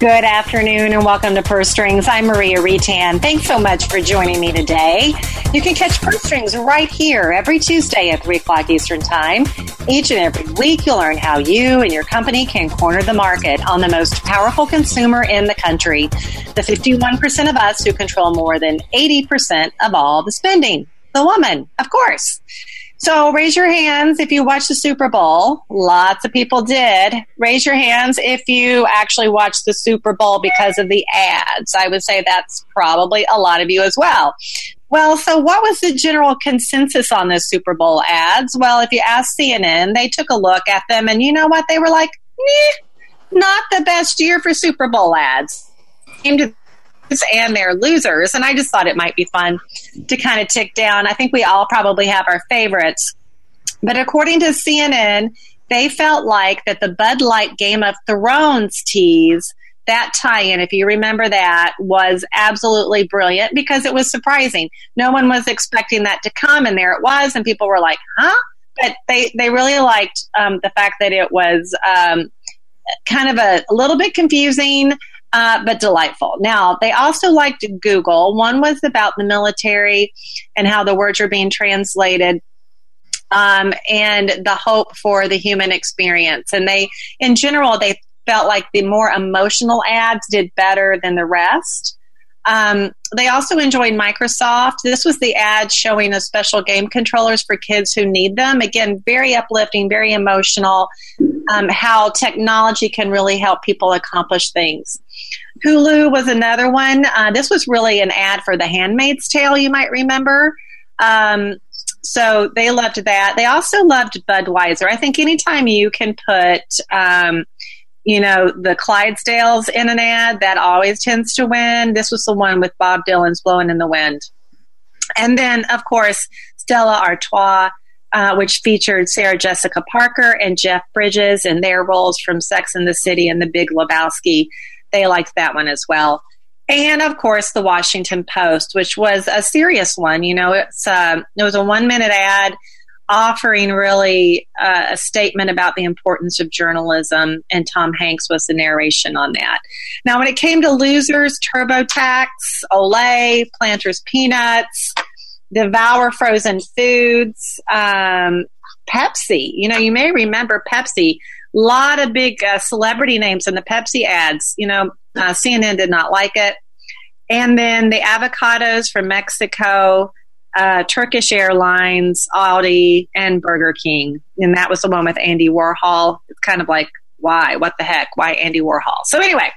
Good afternoon and welcome to Purse Strings. I'm Maria Reitan. Thanks so much for joining me today. You can catch Purse Strings right here every Tuesday at 3 o'clock Eastern Time. Each and every week, you'll learn how you and your company can corner the market on the most powerful consumer in the country, the 51% of us who control more than 80% of all the spending. The woman, of course. So raise your hands if you watched the Super Bowl. Lots of people did. Raise your hands if you actually watched the Super Bowl because of the ads. I would say that's probably a lot of you as well. Well, so what was the general consensus on the Super Bowl ads? Well, if you ask CNN, they took a look at them and you know what? They were like, not the best year for Super Bowl ads. Came to and they're losers. And I just thought it might be fun to kind of tick down. I think we all probably have our favorites. But according to CNN, they felt like that the Bud Light Game of Thrones tease, that tie in, if you remember that, was absolutely brilliant because it was surprising. No one was expecting that to come, and there it was, and people were like, huh? But they, they really liked um, the fact that it was um, kind of a, a little bit confusing uh, but delightful. Now, they also liked Google. One was about the military and how the words are being translated. Um, and the hope for the human experience. And they, in general, they felt like the more emotional ads did better than the rest. Um, they also enjoyed Microsoft. This was the ad showing a special game controllers for kids who need them. Again, very uplifting, very emotional. Um, how technology can really help people accomplish things. Hulu was another one. Uh, this was really an ad for The Handmaid's Tale, you might remember. Um, so they loved that. They also loved Budweiser. I think anytime you can put, um, you know, the Clydesdales in an ad, that always tends to win. This was the one with Bob Dylan's Blowing in the Wind. And then, of course, Stella Artois. Uh, which featured Sarah Jessica Parker and Jeff Bridges in their roles from Sex and the City and The Big Lebowski they liked that one as well. And of course, the Washington Post, which was a serious one. You know, it's uh, it was a one minute ad offering really uh, a statement about the importance of journalism, and Tom Hanks was the narration on that. Now, when it came to losers, TurboTax, Olay, Planters Peanuts, Devour Frozen Foods, um, Pepsi. You know, you may remember Pepsi lot of big uh, celebrity names in the Pepsi ads. You know, uh, CNN did not like it. And then the avocados from Mexico, uh, Turkish Airlines, Audi, and Burger King. And that was the one with Andy Warhol. It's kind of like, why? What the heck? Why Andy Warhol? So, anyway,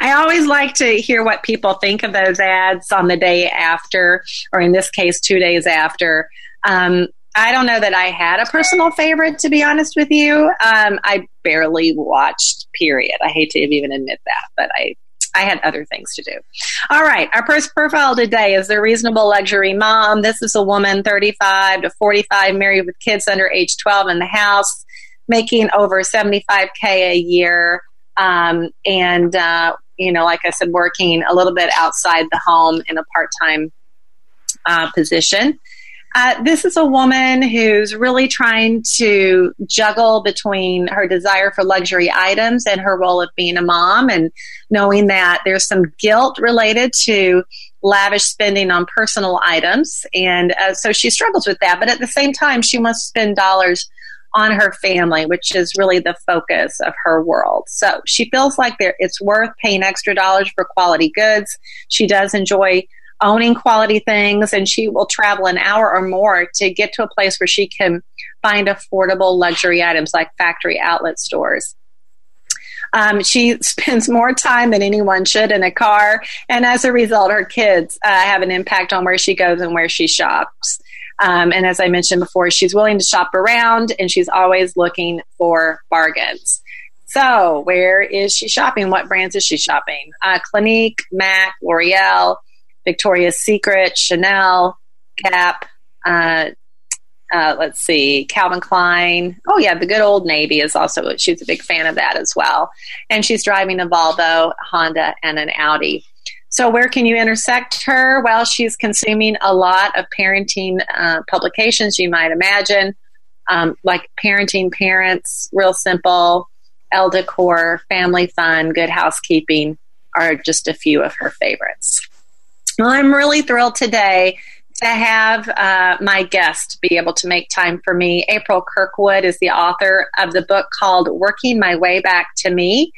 I always like to hear what people think of those ads on the day after, or in this case, two days after. Um, I don't know that I had a personal favorite, to be honest with you. Um, I barely watched, period. I hate to even admit that, but I, I had other things to do. All right. Our first profile today is the reasonable luxury mom. This is a woman 35 to 45, married with kids under age 12 in the house, making over 75K a year. Um, and, uh, you know, like I said, working a little bit outside the home in a part time uh, position. Uh, this is a woman who's really trying to juggle between her desire for luxury items and her role of being a mom, and knowing that there's some guilt related to lavish spending on personal items. And uh, so she struggles with that. But at the same time, she wants to spend dollars on her family, which is really the focus of her world. So she feels like there, it's worth paying extra dollars for quality goods. She does enjoy owning quality things, and she will travel an hour or more to get to a place where she can find affordable luxury items like factory outlet stores. Um, she spends more time than anyone should in a car, and as a result, her kids uh, have an impact on where she goes and where she shops. Um, and as I mentioned before, she's willing to shop around and she's always looking for bargains. So, where is she shopping? What brands is she shopping? Uh, Clinique, MAC, L'Oreal, Victoria's Secret, Chanel, Gap, uh, uh, let's see, Calvin Klein. Oh, yeah, the good old Navy is also, she's a big fan of that as well. And she's driving a Volvo, Honda, and an Audi. So, where can you intersect her? Well, she's consuming a lot of parenting uh, publications, you might imagine, um, like Parenting Parents, Real Simple, Elle Decor, Family Fun, Good Housekeeping are just a few of her favorites. Well, I'm really thrilled today to have uh, my guest be able to make time for me. April Kirkwood is the author of the book called Working My Way Back to Me.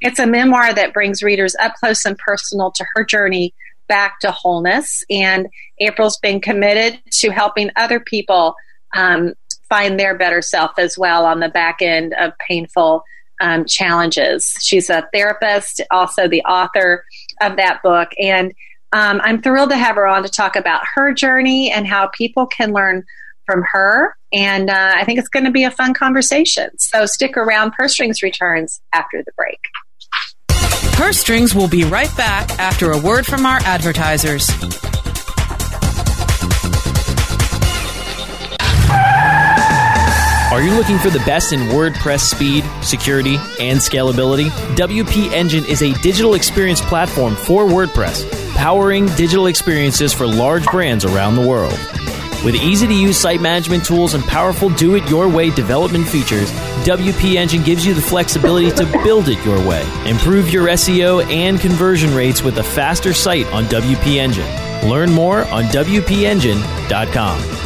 It's a memoir that brings readers up close and personal to her journey back to wholeness. And April's been committed to helping other people um, find their better self as well on the back end of painful um, challenges. She's a therapist, also the author of that book. And um, I'm thrilled to have her on to talk about her journey and how people can learn from her. And uh, I think it's going to be a fun conversation. So stick around. Purse Strings returns after the break. Purse Strings will be right back after a word from our advertisers. Are you looking for the best in WordPress speed, security, and scalability? WP Engine is a digital experience platform for WordPress, powering digital experiences for large brands around the world. With easy to use site management tools and powerful do it your way development features, WP Engine gives you the flexibility to build it your way. Improve your SEO and conversion rates with a faster site on WP Engine. Learn more on WPEngine.com.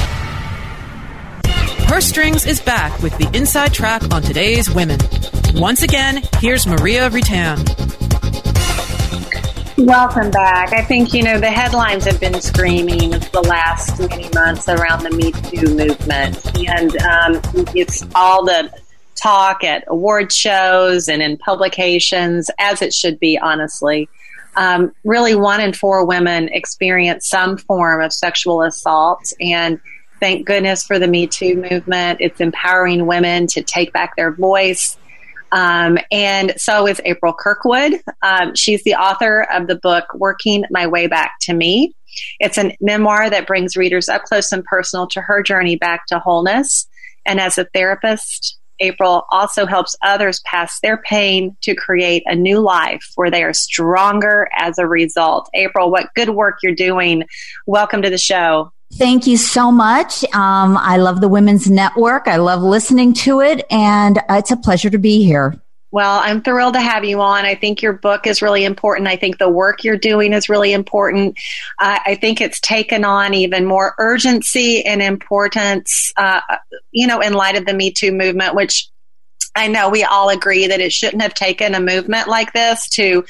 Purse Strings is back with the inside track on today's women. Once again, here's Maria Reitan. Welcome back. I think, you know, the headlines have been screaming the last many months around the Me Too movement. And um, it's all the talk at award shows and in publications, as it should be, honestly. Um, really, one in four women experience some form of sexual assault. And thank goodness for the Me Too movement. It's empowering women to take back their voice um, and so is April Kirkwood. Um, she's the author of the book Working My Way Back to Me. It's a memoir that brings readers up close and personal to her journey back to wholeness. And as a therapist, April also helps others pass their pain to create a new life where they are stronger as a result. April, what good work you're doing. Welcome to the show. Thank you so much. Um, I love the Women's Network. I love listening to it, and it's a pleasure to be here. Well, I'm thrilled to have you on. I think your book is really important. I think the work you're doing is really important. Uh, I think it's taken on even more urgency and importance, uh, you know, in light of the Me Too movement, which I know we all agree that it shouldn't have taken a movement like this to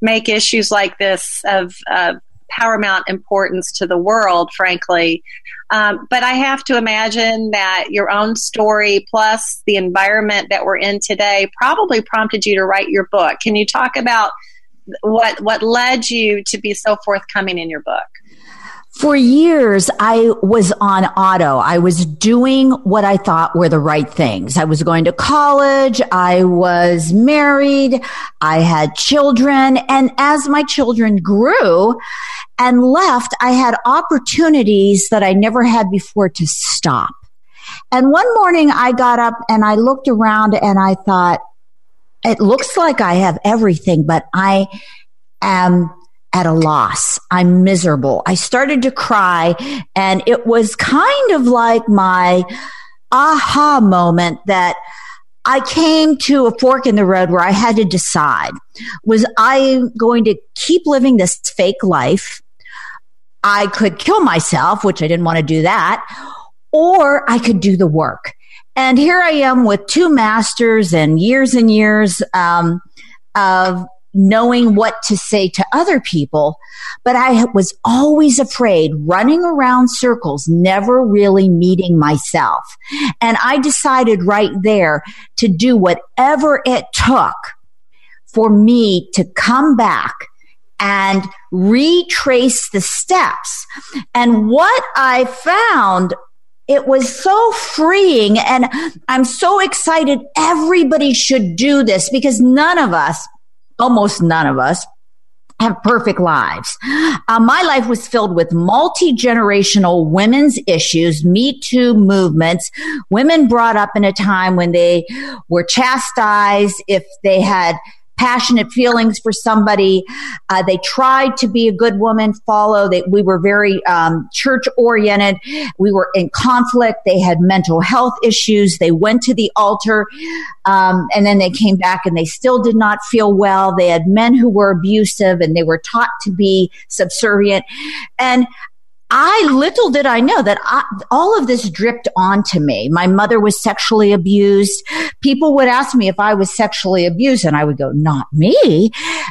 make issues like this of, of paramount importance to the world, frankly. Um, but I have to imagine that your own story plus the environment that we're in today probably prompted you to write your book. Can you talk about what what led you to be so forthcoming in your book? For years, I was on auto. I was doing what I thought were the right things. I was going to college. I was married. I had children. And as my children grew and left, I had opportunities that I never had before to stop. And one morning I got up and I looked around and I thought, it looks like I have everything, but I am at a loss. I'm miserable. I started to cry and it was kind of like my aha moment that I came to a fork in the road where I had to decide was I going to keep living this fake life? I could kill myself, which I didn't want to do that, or I could do the work. And here I am with two masters and years and years um, of knowing what to say to other people. But I was always afraid, running around circles, never really meeting myself. And I decided right there to do whatever it took for me to come back and retrace the steps. And what I found it was so freeing and I'm so excited. Everybody should do this because none of us almost none of us have perfect lives. Uh, my life was filled with multi-generational women's issues, Me Too movements, women brought up in a time when they were chastised if they had passionate feelings for somebody. Uh, they tried to be a good woman, follow. that we were very um, church oriented. We were in conflict. They had mental health issues. They went to the altar, um, and then they came back and they still did not feel well. They had men who were abusive, and they were taught to be subservient. And I little did I know that I, all of this dripped onto me. My mother was sexually abused. People would ask me if I was sexually abused and I would go, not me.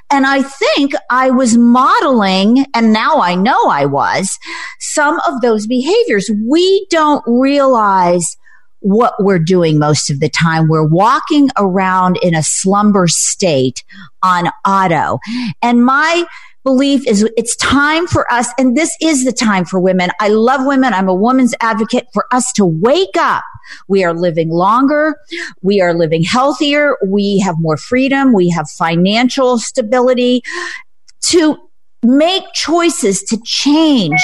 And I think I was modeling, and now I know I was, some of those behaviors. We don't realize what we're doing most of the time. We're walking around in a slumber state on auto. And my belief is it's time for us, and this is the time for women. I love women. I'm a woman's advocate for us to wake up. We are living longer. We are living healthier. We have more freedom. We have financial stability to make choices to change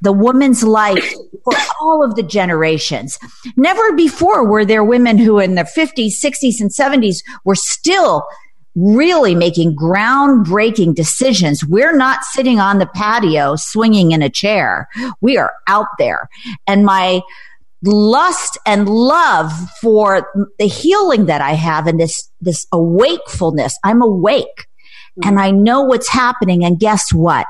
the woman's life for all of the generations. Never before were there women who in their 50s, 60s, and 70s were still really making groundbreaking decisions. We're not sitting on the patio swinging in a chair. We are out there. And my lust and love for the healing that I have and this, this awakefulness. I'm awake and I know what's happening. And guess what?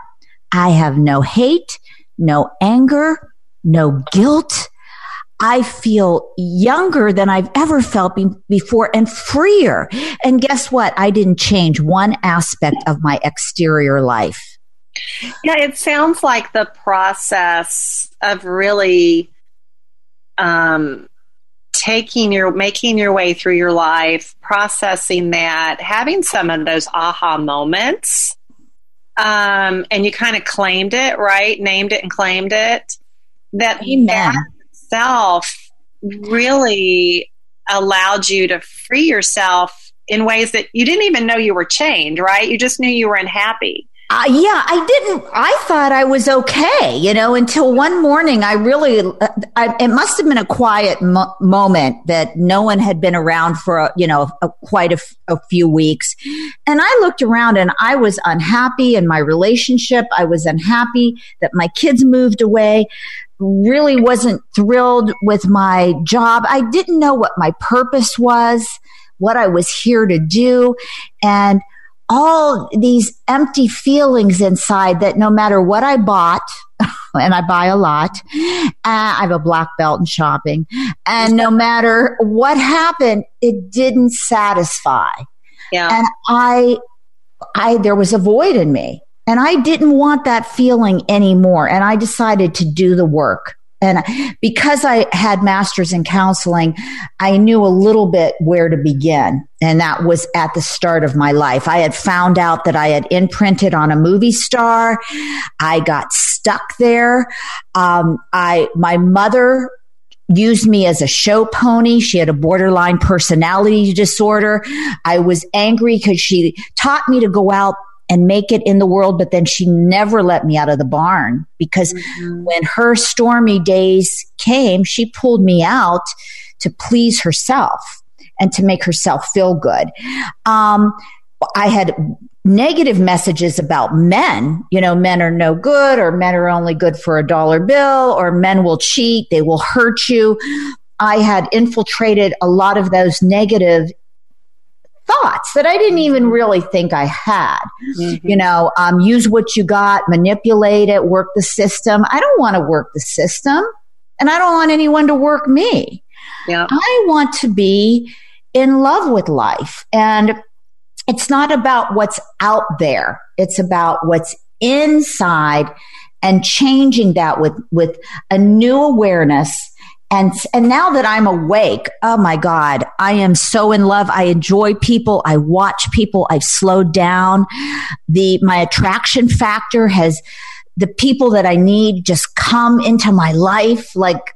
I have no hate, no anger, no guilt, I feel younger than I've ever felt be- before and freer. And guess what? I didn't change one aspect of my exterior life. Yeah, it sounds like the process of really um, taking your, making your way through your life, processing that, having some of those aha moments. Um, and you kind of claimed it, right? Named it and claimed it. That, Amen. that itself really allowed you to free yourself in ways that you didn't even know you were chained, right? You just knew you were unhappy. Uh, yeah, I didn't. I thought I was okay, you know, until one morning I really, uh, I, it must have been a quiet mo- moment that no one had been around for, a, you know, a, quite a, f- a few weeks. And I looked around and I was unhappy in my relationship. I was unhappy that my kids moved away really wasn't thrilled with my job. I didn't know what my purpose was, what I was here to do. And all these empty feelings inside that no matter what I bought, and I buy a lot, uh, I have a black belt in shopping, and no matter what happened, it didn't satisfy. Yeah. And I, I, there was a void in me. And I didn't want that feeling anymore. And I decided to do the work. And because I had masters in counseling, I knew a little bit where to begin. And that was at the start of my life. I had found out that I had imprinted on a movie star. I got stuck there. Um, I, my mother used me as a show pony. She had a borderline personality disorder. I was angry because she taught me to go out and make it in the world, but then she never let me out of the barn because mm-hmm. when her stormy days came, she pulled me out to please herself and to make herself feel good. Um, I had negative messages about men. You know, men are no good, or men are only good for a dollar bill, or men will cheat, they will hurt you. I had infiltrated a lot of those negative thoughts that I didn't even really think I had. Mm-hmm. You know, um, use what you got, manipulate it, work the system. I don't want to work the system and I don't want anyone to work me. Yeah. I want to be in love with life. And it's not about what's out there. It's about what's inside and changing that with, with a new awareness. And, and now that I'm awake, oh my God, I am so in love. I enjoy people. I watch people. I've slowed down. The, my attraction factor has, the people that I need just come into my life. Like,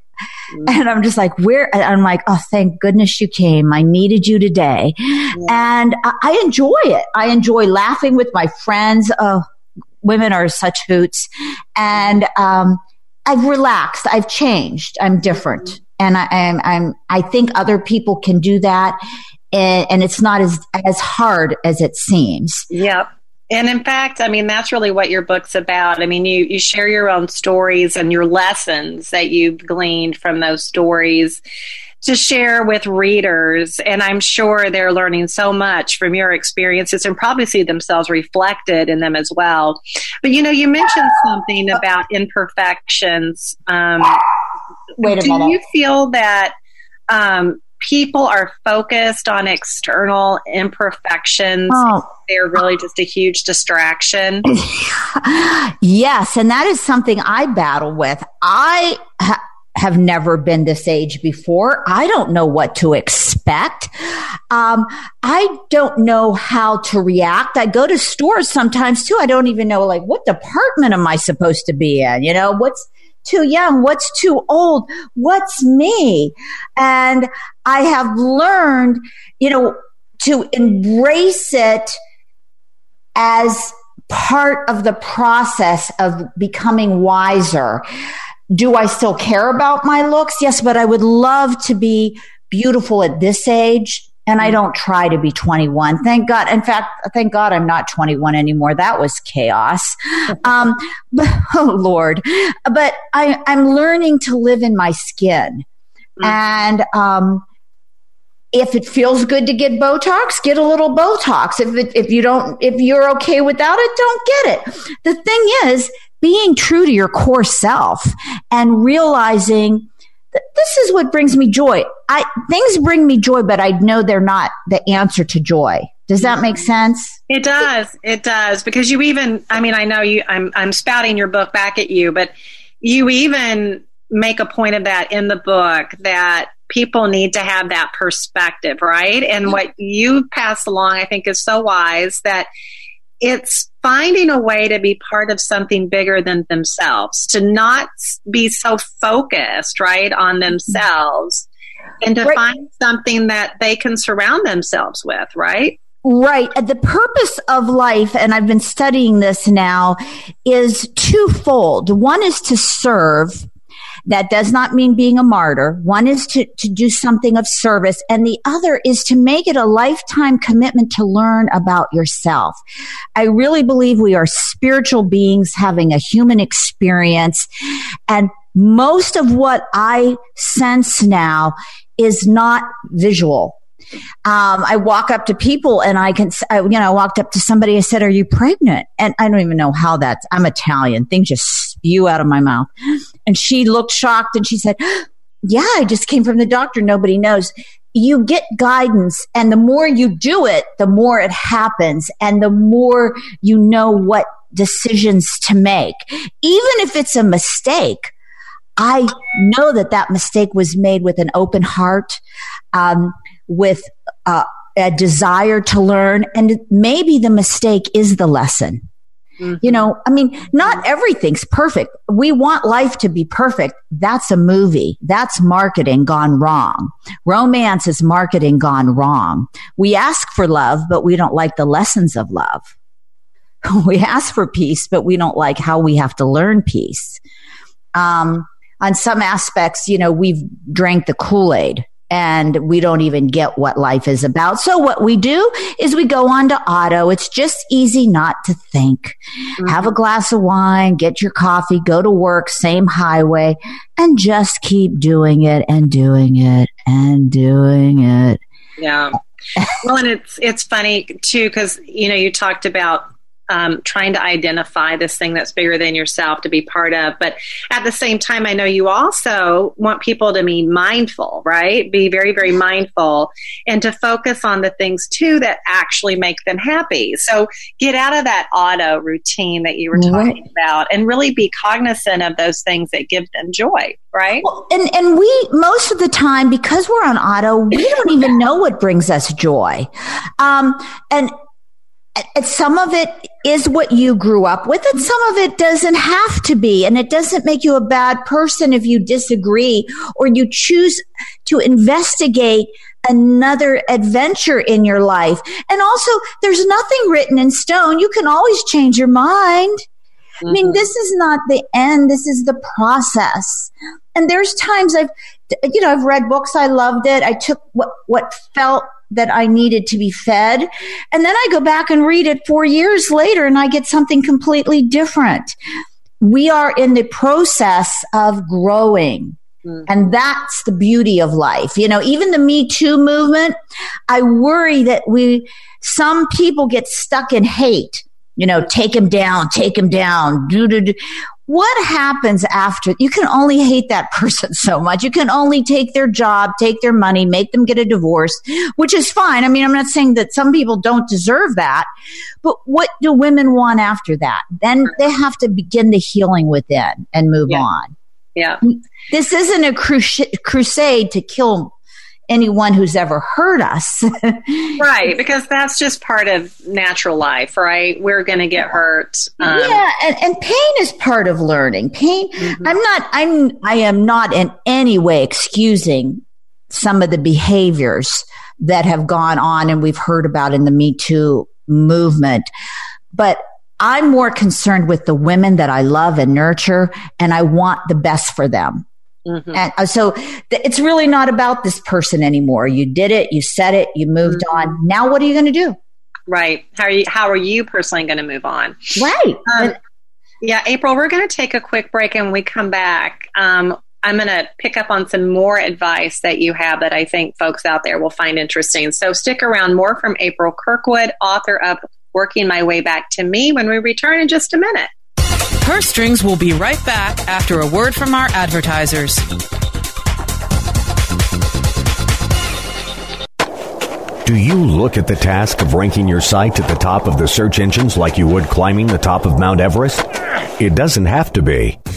mm. and I'm just like, where? I'm like, oh, thank goodness you came. I needed you today. Yeah. And I, I, enjoy it. I enjoy laughing with my friends. Oh, women are such hoots. And, um, I've relaxed. I've changed. I'm different. And I, am I'm, I think other people can do that. And, and it's not as, as hard as it seems. Yep. And in fact, I mean, that's really what your book's about. I mean, you, you share your own stories and your lessons that you've gleaned from those stories to share with readers. And I'm sure they're learning so much from your experiences and probably see themselves reflected in them as well. But you know, you mentioned something about imperfections. Um, Wait a do minute. Do you feel that um, people are focused on external imperfections? Oh. They're really just a huge distraction. yes, and that is something I battle with. I ha- have never been this age before. I don't know what to expect. Um, I don't know how to react. I go to stores sometimes too. I don't even know like what department am I supposed to be in? You know, what's too young? What's too old? What's me? And I have learned, you know, to embrace it as part of the process of becoming wiser. Do I still care about my looks? Yes, but I would love to be beautiful at this age. And I don't try to be 21. Thank God. In fact, thank God I'm not 21 anymore. That was chaos. Um, but, oh Lord. But I, I'm learning to live in my skin. Mm-hmm. And, um, if it feels good to get Botox, get a little Botox. If it, if you don't, if you're okay without it, don't get it. The thing is, being true to your core self and realizing that this is what brings me joy. I, things bring me joy, but I know they're not the answer to joy. Does that make sense? It does. It does. Because you even, I mean, I know you, I'm, I'm spouting your book back at you, but you even make a point of that in the book that people need to have that perspective, right? And what you pass along, I think, is so wise that it's finding a way to be part of something bigger than themselves, to not be so focused, right, on themselves, and to right. find something that they can surround themselves with, right? Right. The purpose of life, and I've been studying this now, is twofold. One is to serve that does not mean being a martyr. One is to, to do something of service and the other is to make it a lifetime commitment to learn about yourself. I really believe we are spiritual beings having a human experience and most of what I sense now is not visual. Um, I walk up to people and I can, I, you know, I walked up to somebody. I said, "Are you pregnant?" And I don't even know how that's. I'm Italian. Things just spew out of my mouth. And she looked shocked and she said, "Yeah, I just came from the doctor. Nobody knows." You get guidance, and the more you do it, the more it happens, and the more you know what decisions to make, even if it's a mistake. I know that that mistake was made with an open heart. Um, with uh, a desire to learn. And maybe the mistake is the lesson. Mm-hmm. You know, I mean, not everything's perfect. We want life to be perfect. That's a movie. That's marketing gone wrong. Romance is marketing gone wrong. We ask for love, but we don't like the lessons of love. We ask for peace, but we don't like how we have to learn peace. Um, on some aspects, you know, we've drank the Kool Aid and we don't even get what life is about. So what we do is we go on to auto. It's just easy not to think. Mm-hmm. Have a glass of wine, get your coffee, go to work, same highway, and just keep doing it and doing it and doing it. Yeah. well, and it's it's funny too because you know you talked about um, trying to identify this thing that's bigger than yourself to be part of. But at the same time, I know you also want people to be mindful, right? Be very, very mindful and to focus on the things too that actually make them happy. So get out of that auto routine that you were talking right. about and really be cognizant of those things that give them joy, right? Well, and, and we, most of the time, because we're on auto, we don't even know what brings us joy. Um, and, and some of it is what you grew up with and some of it doesn't have to be and it doesn't make you a bad person if you disagree or you choose to investigate another adventure in your life. And also there's nothing written in stone. You can always change your mind. Mm-hmm. i mean mm-hmm. this is not the end. This is the process. And there's times i've you know i've read books. I loved it. I took what what felt that I needed to be fed. And then I go back and read it four years later and I get something completely different. We are in the process of growing. Mm-hmm. And that's the beauty of life. You know, even the Me Too movement, I worry that we, some people get stuck in hate. You know, take him down, take him down, do, do, do what happens after? You can only hate that person so much. You can only take their job take their money make them get a divorce which is fine. I mean i'm not saying that some people don't deserve that but what do women want after that? Then they have to begin the healing within and move yeah. on. Yeah. This isn't a crusade to kill anyone who's ever hurt us. right, because that's just part of natural life, right? We're going to get hurt. Um, yeah, and, and, pain is part of learning. Pain. Mm-hmm. I'm not. I'm. I am not in any way excusing some of the behaviors that have gone on and we've heard about in the Me Too movement, but. I'm more concerned with the women that I love and nurture, and I want the best for them. Mm-hmm. And uh, so th- it's really not about this person anymore. You did it, you said it, you moved mm-hmm. on. Now what are you going to do? Right. How are you how are you personally going to move on? Right. Um, yeah, April, we're going to take a quick break and when we come back, um, I'm going to pick up on some more advice that you have that I think folks out there will find interesting. So stick around more from April Kirkwood, author of Working My Way Back to Me, when we return in just a minute. Purse Strings will be right back after a word from our advertisers. Do you look at the task of ranking your site at the top of the search engines like you would climbing the top of Mount Everest? It doesn't have to be.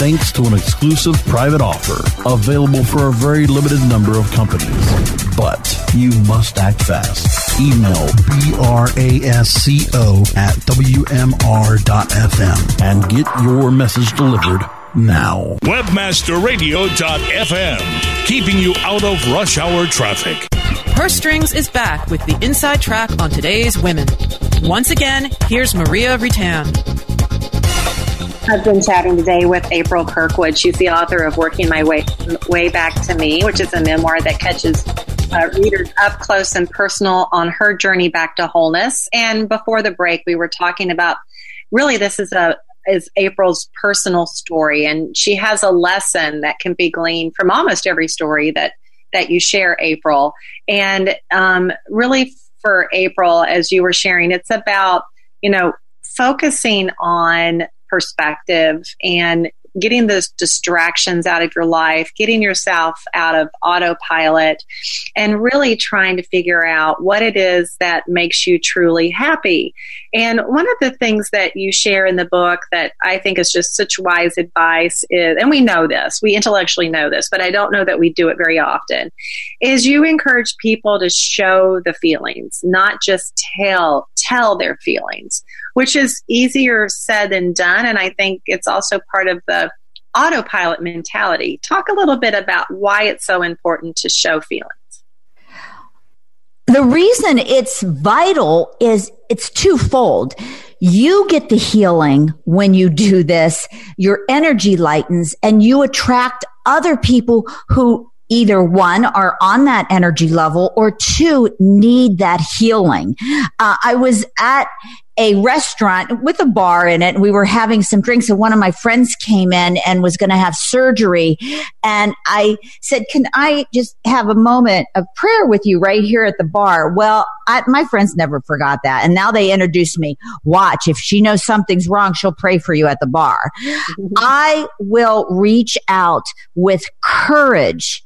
thanks to an exclusive private offer available for a very limited number of companies. But you must act fast. Email brasco at wmr.fm and get your message delivered now. Webmasterradio.fm, keeping you out of rush hour traffic. Purse Strings is back with the inside track on today's women. Once again, here's Maria Reitan. I've been chatting today with April Kirkwood. She's the author of Working My Way, Way Back to Me, which is a memoir that catches uh, readers up close and personal on her journey back to wholeness. And before the break, we were talking about really this is a is April's personal story, and she has a lesson that can be gleaned from almost every story that that you share, April. And um, really, for April, as you were sharing, it's about you know focusing on perspective and getting those distractions out of your life, getting yourself out of autopilot, and really trying to figure out what it is that makes you truly happy. And one of the things that you share in the book that I think is just such wise advice is, and we know this, we intellectually know this, but I don't know that we do it very often, is you encourage people to show the feelings, not just tell tell their feelings which is easier said than done. And I think it's also part of the autopilot mentality. Talk a little bit about why it's so important to show feelings. The reason it's vital is it's twofold. You get the healing when you do this. Your energy lightens and you attract other people who either one are on that energy level or two need that healing. Uh, I was at a restaurant with a bar in it. And we were having some drinks and one of my friends came in and was going to have surgery. And I said, can I just have a moment of prayer with you right here at the bar? Well, I, my friends never forgot that. And now they introduced me. Watch, if she knows something's wrong, she'll pray for you at the bar. I will reach out with courage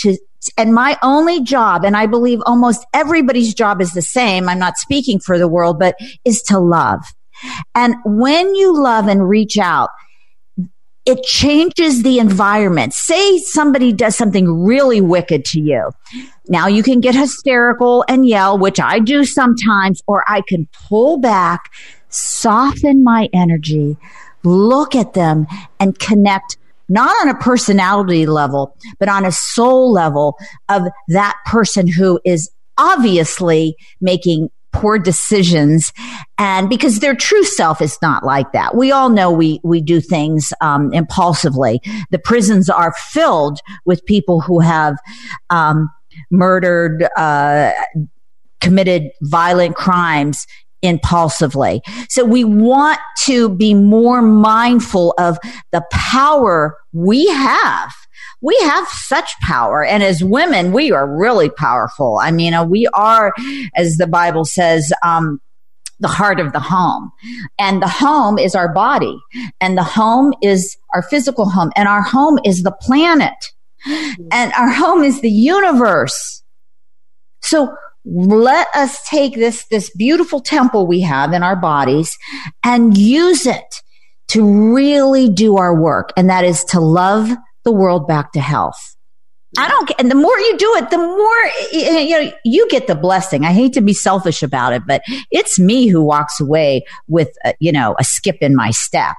to and my only job, and I believe almost everybody's job is the same. I'm not speaking for the world, but is to love. And when you love and reach out, it changes the environment. Say somebody does something really wicked to you. Now you can get hysterical and yell, which I do sometimes, or I can pull back, soften my energy, look at them and connect not on a personality level, but on a soul level of that person who is obviously making poor decisions. And because their true self is not like that. We all know we we do things um, impulsively. The prisons are filled with people who have um, murdered uh, committed violent crimes impulsively. So we want to be more mindful of the power we have. We have such power. And as women, we are really powerful. I mean, uh, we are, as the Bible says, um, the heart of the home. And the home is our body. And the home is our physical home. And our home is the planet. And our home is the universe. So let us take this, this beautiful temple we have in our bodies and use it to really do our work. And that is to love the world back to health. I don't, and the more you do it, the more, you know, you get the blessing. I hate to be selfish about it, but it's me who walks away with, a, you know, a skip in my step.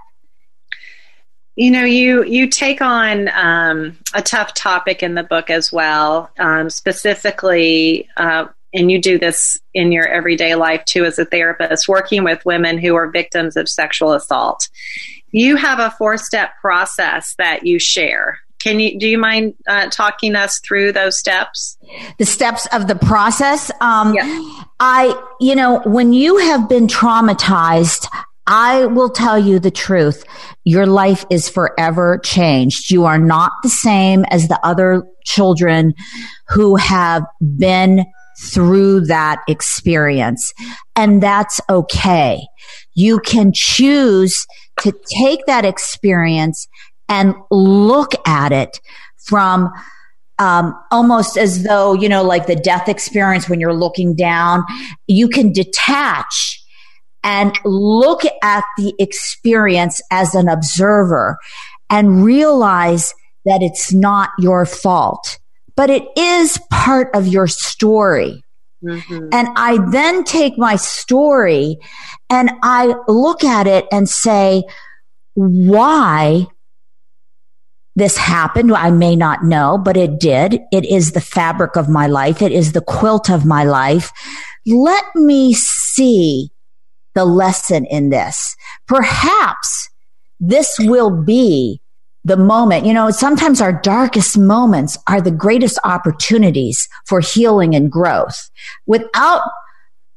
You know, you you take on um, a tough topic in the book as well, um, specifically uh, and you do this in your everyday life too as a therapist, working with women who are victims of sexual assault. You have a four step process that you share. Can you do you mind uh, talking us through those steps? The steps of the process. Um, yeah. I, you know, when you have been traumatized, I will tell you the truth. Your life is forever changed. You are not the same as the other children who have been through that experience. And that's okay. You can choose to take that experience and look at it from um, almost as though, you know, like the death experience when you're looking down, you can detach and look at the experience as an observer and realize that it's not your fault but it is part of your story. Mm-hmm. And I then take my story and I look at it and say, why this happened. I may not know, but it did. It is the fabric of my life. It is the quilt of my life. Let me see the lesson in this. Perhaps this will be the moment. You know, sometimes our darkest moments are the greatest opportunities for healing and growth. Without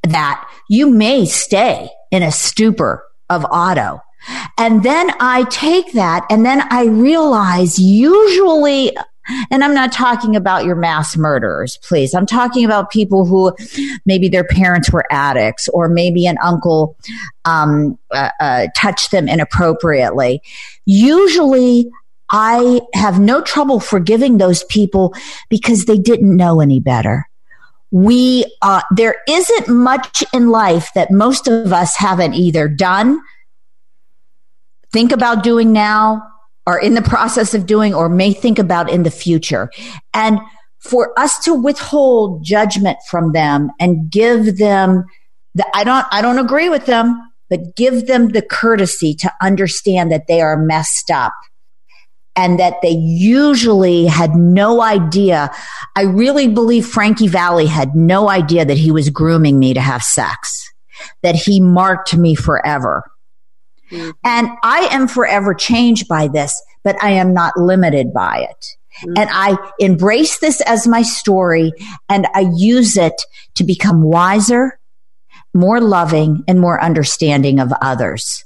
that, you may stay in a stupor of auto. And then I take that and then I realize usually and I'm not talking about your mass murderers, please. I'm talking about people who maybe their parents were addicts or maybe an uncle um, uh, uh, touched them inappropriately. Usually, I have no trouble forgiving those people because they didn't know any better. We, uh, there isn't much in life that most of us haven't either done, think about doing now, are in the process of doing, or may think about in the future. And for us to withhold judgment from them and give them the, I don't, I don't agree with them, but give them the courtesy to understand that they are messed up and that they usually had no idea. I really believe Frankie Valli had no idea that he was grooming me to have sex, that he marked me forever. Mm-hmm. And I am forever changed by this, but I am not limited by it. Mm-hmm. And I embrace this as my story and I use it to become wiser, more loving, and more understanding of others.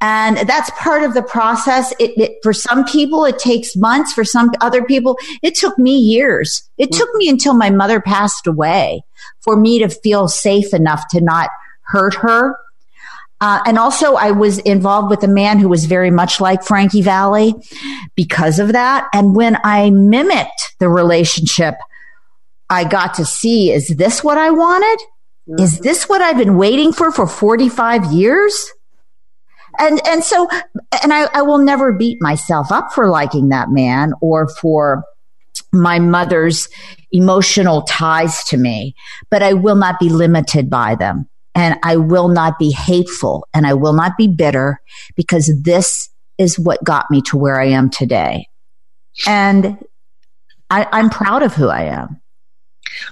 And that's part of the process. It, it, for some people, it takes months. For some other people, it took me years. It mm-hmm. took me until my mother passed away for me to feel safe enough to not hurt her uh, and also, I was involved with a man who was very much like Frankie Valli because of that. And when I mimicked the relationship, I got to see is this what I wanted? Mm-hmm. Is this what I've been waiting for for 45 years? And, and so, and I, I will never beat myself up for liking that man or for my mother's emotional ties to me, but I will not be limited by them and I will not be hateful and I will not be bitter because this is what got me to where I am today. And I, I'm proud of who I am.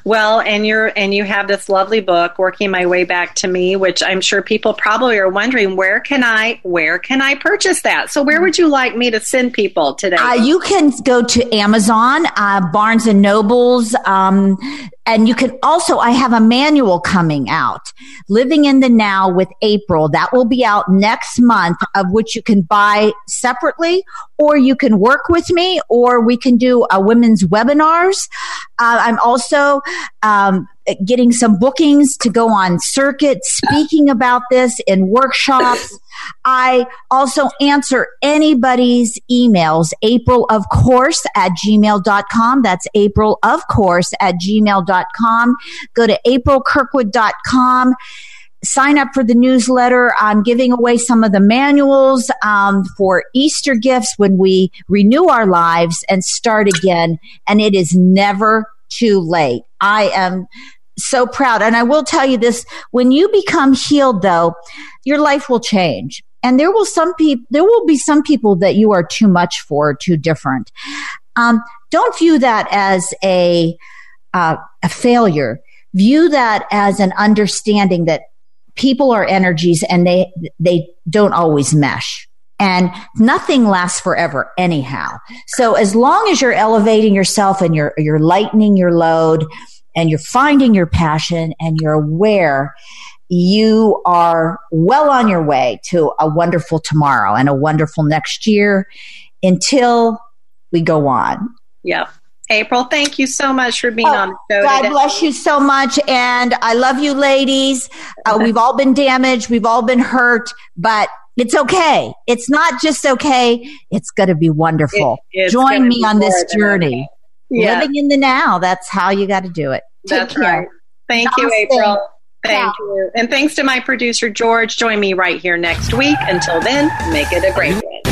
Well, and you're and you have this lovely book, Working My Way Back to Me, which I'm sure people probably are wondering where can I where can I purchase that? So where would you like me to send people today? Uh, you can go to Amazon, uh, Barnes and Nobles, um, and you can also, I have a manual coming out, Living in the Now with April. That will be out next month, of which you can buy separately, or you can work with me, or we can do a women's webinars. Uh, I'm also um, getting some bookings to go on circuit speaking about this in workshops. I also answer anybody's emails, April of course at gmail.com. That's April of course at gmail.com. Go to aprilkirkwood.com sign up for the newsletter. I'm giving away some of the manuals um, for Easter gifts when we renew our lives and start again. And it is never too late. I am so proud. And I will tell you this, when you become healed though, your life will change. And there will some people, there will be some people that you are too much for, too different. Um, don't view that as a, uh, a failure. View that as an understanding that people are energies and they, they don't always mesh and nothing lasts forever anyhow. So as long as you're elevating yourself and you're, you're lightening your load and you're finding your passion and you're aware, you are well on your way to a wonderful tomorrow and a wonderful next year until we go on. Yep. April, thank you so much for being oh, on the show. God today. bless you so much. And I love you, ladies. Uh, we've all been damaged. We've all been hurt, but it's okay. It's not just okay. It's going to be wonderful. It, Join me on this journey. Yeah. Living in the now. That's how you got to do it. Take That's care. right. Thank Namaste. you, April. Thank yeah. you. And thanks to my producer, George. Join me right here next week. Until then, make it a great day.